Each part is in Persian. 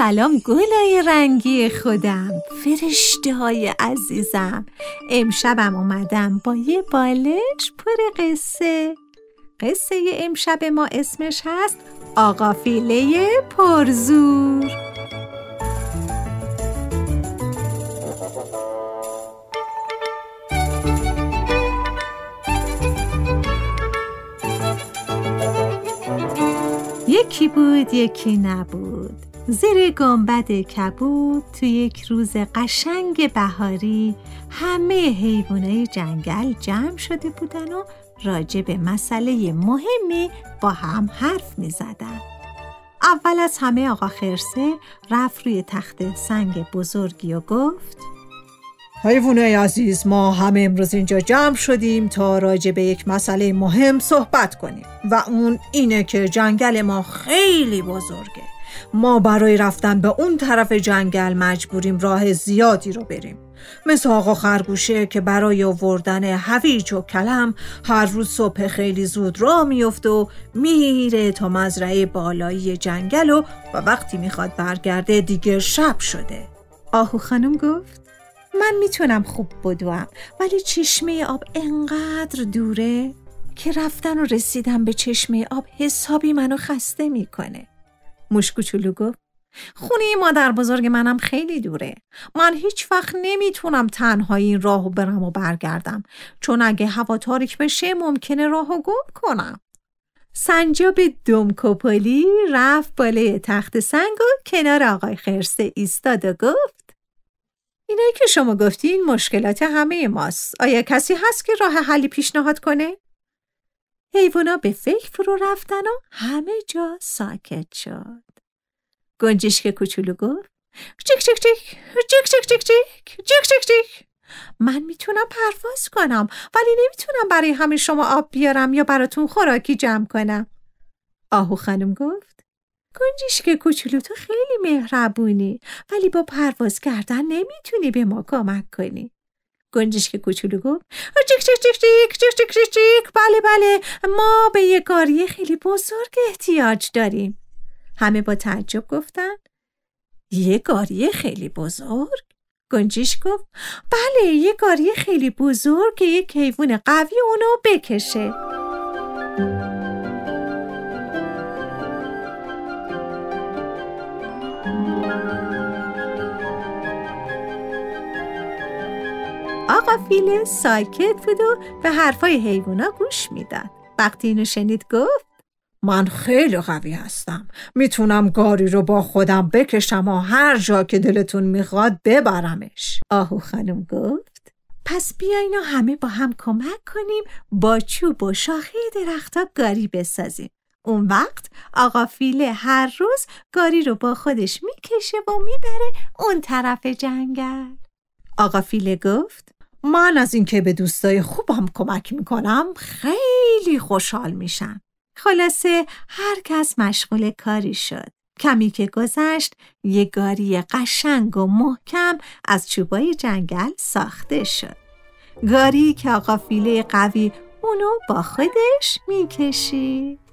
سلام گلای رنگی خودم فرشته های عزیزم. امشبم اومدم با یه بالش پر قصه. قصه امشب ما اسمش هست آقا فیله پرزور. یکی بود یکی نبود. زیر گنبد کبود تو یک روز قشنگ بهاری همه حیوانای جنگل جمع شده بودن و راجع به مسئله مهمی با هم حرف می زدن. اول از همه آقا خرسه رفت روی تخت سنگ بزرگی و گفت حیوانای عزیز ما همه امروز اینجا جمع شدیم تا راجع به یک مسئله مهم صحبت کنیم و اون اینه که جنگل ما خیلی بزرگه ما برای رفتن به اون طرف جنگل مجبوریم راه زیادی رو بریم. مثل آقا خرگوشه که برای آوردن هویج و کلم هر روز صبح خیلی زود راه میفته و میره تا مزرعه بالایی جنگل و و وقتی می‌خواد برگرده دیگه شب شده. آهو خانم گفت من می‌تونم خوب بدوم ولی چشمه آب انقدر دوره که رفتن و رسیدن به چشمه آب حسابی منو خسته می‌کنه. موش کوچولو گفت. خونه مادر بزرگ منم خیلی دوره. من هیچ وقت نمی‌تونم تنها این راهو برم و برگردم. چون اگه هوا تاریک بشه ممکنه راهو گم کنم. سنجاب دومکوپولی رفت بالای تخت سنگ و کنار آقای خرسه ایستاد و گفت اینایی که شما گفتین مشکلات همه ماست. آیا کسی هست که راه حلی پیشنهاد کنه؟ حیوانا به فکر فرو رفتن و همه جا ساکت شد. گنجشک کوچولو گفت چیک چیک چیک چیک چیک چیک چیک چیک چیک چیک من می‌تونم پرواز کنم ولی نمی‌تونم برای همه شما آب بیارم یا براتون خوراکی جمع کنم. آهو خانم گفت گنجشک کوچولو تو خیلی مهربونی ولی با پرواز کردن نمی‌تونی به ما کمک کنی. گنجشک کوچولو گفت. چیک چیک چیک چیک چیک چیک چیک چیک. بله بله. ما به یه گاری خیلی بزرگ احتیاج داریم. همه با تعجب گفتن. یه گاری خیلی بزرگ؟ گنجیش گفت. بله یه گاری خیلی بزرگ که یک حیوان قوی اونو بکشه. آقا فیل ساکت بود و به حرفای حیوونا گوش می‌داد. وقتی اینو شنید گفت من خیلی قوی هستم. می‌تونم گاری رو با خودم بکشم و هر جا که دلتون می‌خواد ببرمش. آهو خانم گفت. پس بیاین و همه با هم کمک کنیم با چوب و شاخه درختها گاری بسازیم. اون وقت آقا فیله هر روز گاری رو با خودش می‌کشه و می‌بره اون طرف جنگل. آقا فیله گفت من از اینکه به دوستای خوبم کمک می‌کنم خیلی خوشحال میشم. خلاصه هر کس مشغول کاری شد. کمی که گذشت یه گاری قشنگ و محکم از چوبای جنگل ساخته شد. گاری که آقا فیله قوی اونو با خودش می‌کشید.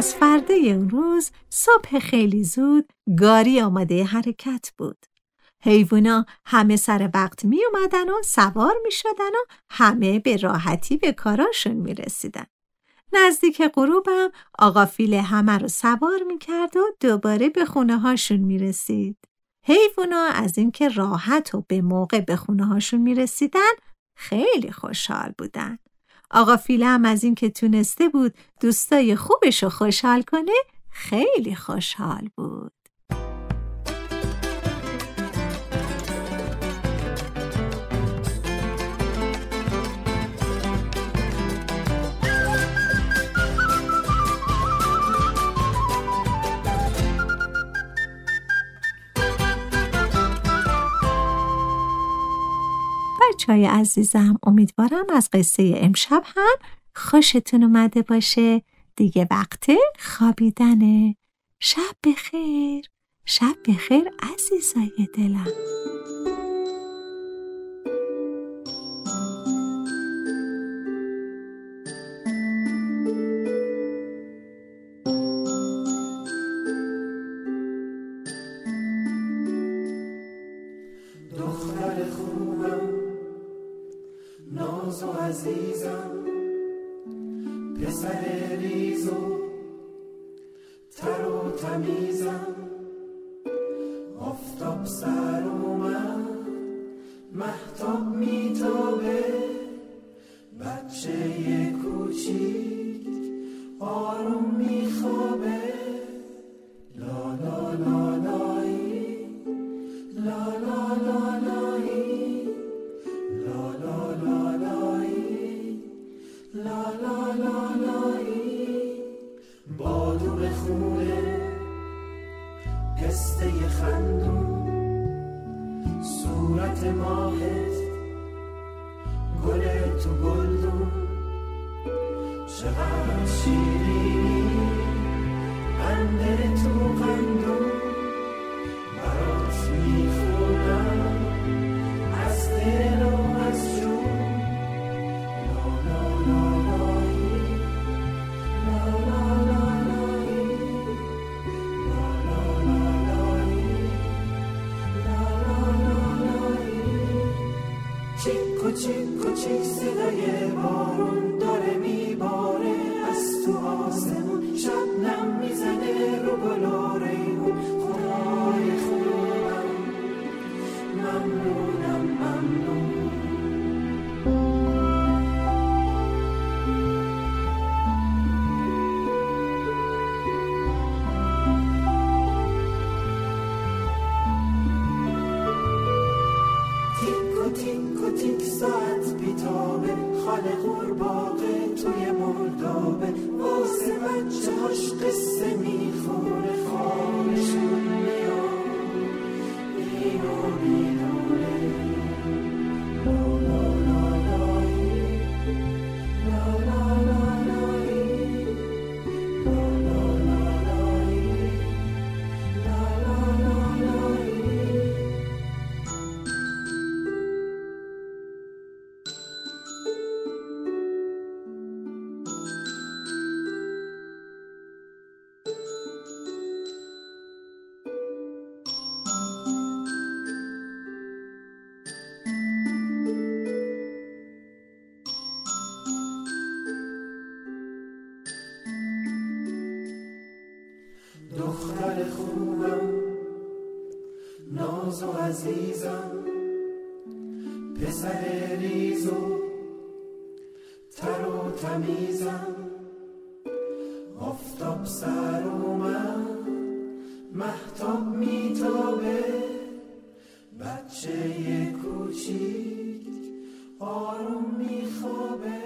از فرده اون روز صبح خیلی زود گاری آماده حرکت بود. حیوونا همه سر وقت می اومدن و سوار می شدن و همه به راحتی به کاراشون می رسیدن. نزدیک غروبم آقا فیله همه رو سوار می کرد و دوباره به خونه هاشون می رسید. حیوونا از اینکه راحت و به موقع به خونه هاشون می رسیدن خیلی خوشحال بودن. آقا فیله هم از اینکه تونسته بود دوستای خوبش رو خوشحال کنه خیلی خوشحال بود. بچه عزیزم امیدوارم از قصه امشب هم خوشتون اومده باشه. دیگه وقت خوابیدنه شب بخیر. شب بخیر عزیزای دلم. ناز و عزیزم. پسر ریز و تر و تمیزم. آفتاب سر اومد محتاب میتابه. بچه کوچیک آروم میخوابه. لا لا لا لایی بادو بخونه پسته خندون صورت ماهت گل تو گلدون. چقدر شیرینی تیک و تیک و تیک ساعت بیتابه خاله قورباغه توی مردابه. واسه بچه هاش قصه می‌خونه خوابشون میاد. اینو می‌دونه دختر خوبم ناز و عزیزم پسر ریز و تر و تمیزم. آفتاب سر اومد محتاب میتابه بچه کوچیک آروم میخوابه.